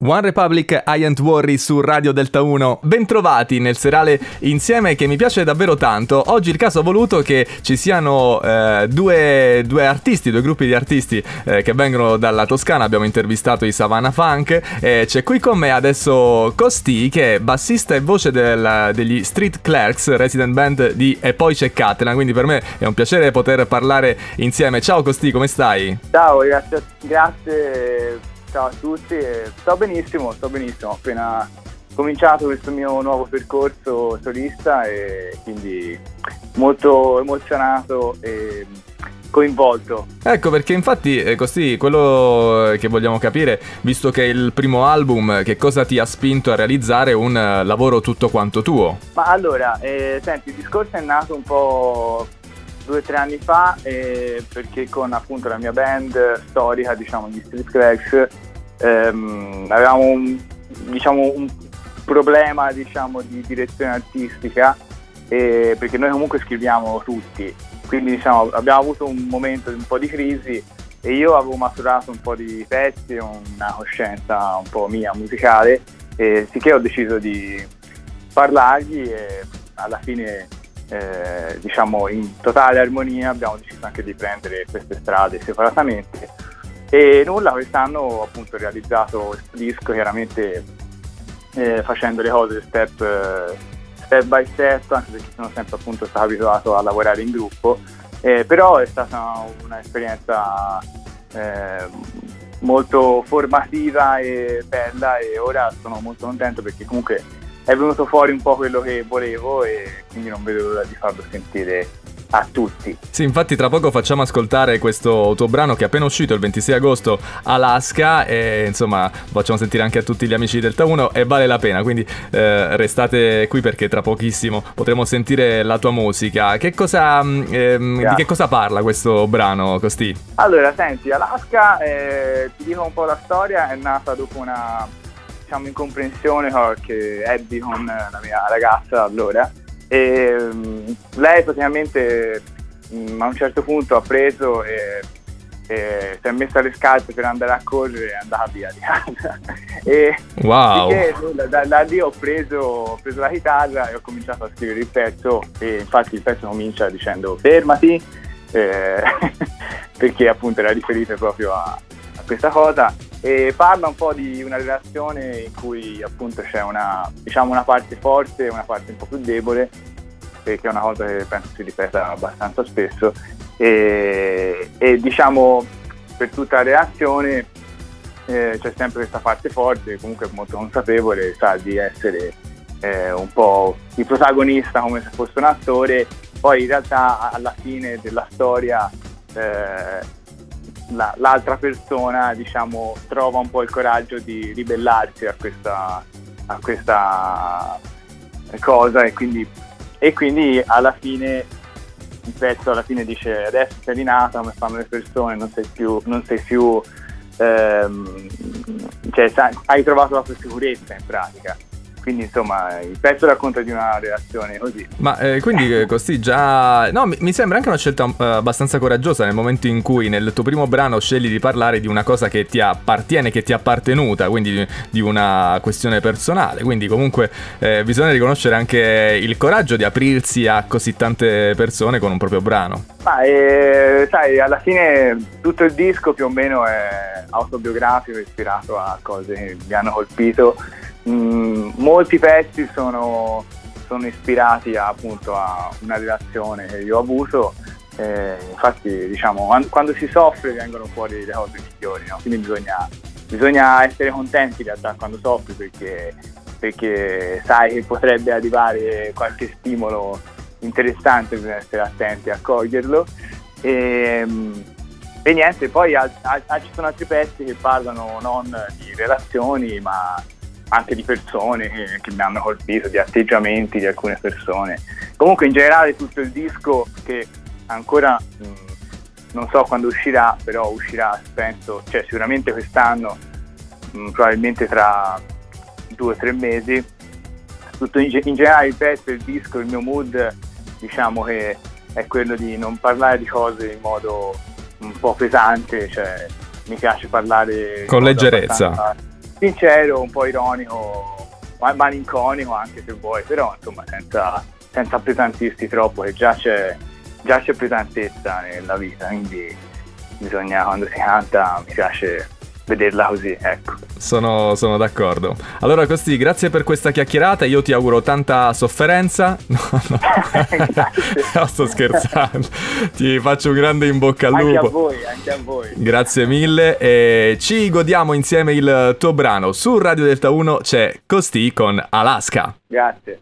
One Republic I Ain't Worry su Radio Delta 1. Bentrovati nel serale insieme che mi piace davvero tanto. Oggi il caso ha voluto che ci siano eh, due, due, artisti, due gruppi di artisti eh, che vengono dalla Toscana. Abbiamo intervistato i Savannah Funk. Eh, c'è qui con me adesso Costi che è bassista e voce del, degli Street Clerks, resident band di E poi c'è Catena. Quindi per me è un piacere poter parlare insieme. Ciao Costi, come stai? Ciao, grazie. grazie ciao a tutti, sto benissimo, sto benissimo, ho appena cominciato questo mio nuovo percorso solista e quindi molto emozionato e coinvolto. Ecco perché infatti eh, così quello che vogliamo capire, visto che è il primo album, che cosa ti ha spinto a realizzare un eh, lavoro tutto quanto tuo? Ma allora, eh, senti, il discorso è nato un po' due o tre anni fa eh, perché con appunto la mia band storica, diciamo, gli Street Cracks, ehm, avevamo un, diciamo, un problema diciamo, di direzione artistica eh, perché noi comunque scriviamo tutti, quindi diciamo, abbiamo avuto un momento di un po' di crisi e io avevo maturato un po' di pezzi, una coscienza un po' mia musicale e sicché ho deciso di parlargli e alla fine eh, diciamo in totale armonia abbiamo deciso anche di prendere queste strade separatamente. E nulla quest'anno appunto ho realizzato questo disco chiaramente eh, facendo le cose step, eh, step, by step anche perché sono sempre appunto stato abituato a lavorare in gruppo. Eh, però è stata un'esperienza eh, molto formativa e bella e ora sono molto contento perché comunque è venuto fuori un po' quello che volevo e quindi non vedo l'ora di farlo sentire a tutti. Sì, infatti tra poco facciamo ascoltare questo tuo brano che è appena uscito il 26 agosto Alaska e insomma facciamo sentire anche a tutti gli amici del Delta 1 e vale la pena, quindi eh, restate qui perché tra pochissimo potremo sentire la tua musica. Che cosa, mm, ehm, di che cosa parla questo brano, Costi? Allora, senti, Alaska, eh, ti dico un po' la storia, è nata dopo una diciamo, incomprensione che ebbi con la mia ragazza allora e um, lei praticamente um, a un certo punto ha preso e, e, si è messa le scarpe per andare a correre e è andata via di casa. e wow. da, da, lì ho preso, ho preso, la chitarra e ho cominciato a scrivere il pezzo e infatti il pezzo comincia dicendo fermati eh, perché appunto era riferito proprio a, a questa cosa e parla un po' di una relazione in cui appunto c'è una, diciamo, una parte forte e una parte un po' più debole, che è una cosa che penso si ripeta abbastanza spesso. E, e diciamo per tutta la relazione eh, c'è sempre questa parte forte, comunque molto consapevole, sa di essere eh, un po' il protagonista come se fosse un attore, poi in realtà alla fine della storia eh, la, l'altra persona diciamo, trova un po' il coraggio di ribellarsi a questa, a questa cosa e quindi, e quindi alla fine il pezzo alla fine dice adesso sei rinata come fanno le persone, non sei più, non sei più ehm, cioè, hai trovato la tua sicurezza in pratica quindi insomma il pezzo racconta di una relazione così. Ma eh, quindi così già... No, mi, mi, sembra anche una scelta uh, abbastanza coraggiosa nel momento in cui nel tuo primo brano scegli di parlare di una cosa che ti appartiene, che ti è appartenuta, quindi di, di una questione personale. Quindi comunque eh, bisogna riconoscere anche il coraggio di aprirsi a così tante persone con un proprio brano. Ma eh, sai, alla fine tutto il disco più o meno è autobiografico, ispirato a cose che mi hanno colpito Mm, molti pezzi sono, sono ispirati a, appunto a una relazione che io ho avuto. Eh, infatti, diciamo, quando si soffre vengono fuori le cose migliori, no? quindi bisogna, bisogna, essere contenti in realtà quando soffri perché, perché sai che potrebbe arrivare qualche stimolo interessante, bisogna essere attenti a coglierlo. E, e niente, poi al, al, ci sono altri pezzi che parlano non di relazioni, ma anche di persone che, che mi hanno colpito, di atteggiamenti di alcune persone. Comunque in generale tutto il disco che ancora mh, non so quando uscirà, però uscirà penso, cioè sicuramente quest'anno, mh, probabilmente tra due o tre mesi. Tutto in, in generale il pezzo, il disco, il mio mood diciamo che è quello di non parlare di cose in modo un po' pesante, cioè mi piace parlare con leggerezza sincero, un po' ironico, malinconico anche se vuoi, però insomma senza, senza appesantirsi troppo, che già c'è, già c'è pesantezza nella vita, quindi bisogna quando si canta mi piace vederla così, ecco. Sono, sono, d'accordo. Allora, Costi, grazie per questa chiacchierata. Io ti auguro tanta sofferenza. No, no. no sto scherzando. ti faccio un grande in bocca al lupo. Anche a voi, anche a voi. Grazie mille. E ci godiamo insieme il tuo brano. Su Radio Delta 1 c'è Costi con Alaska. Grazie.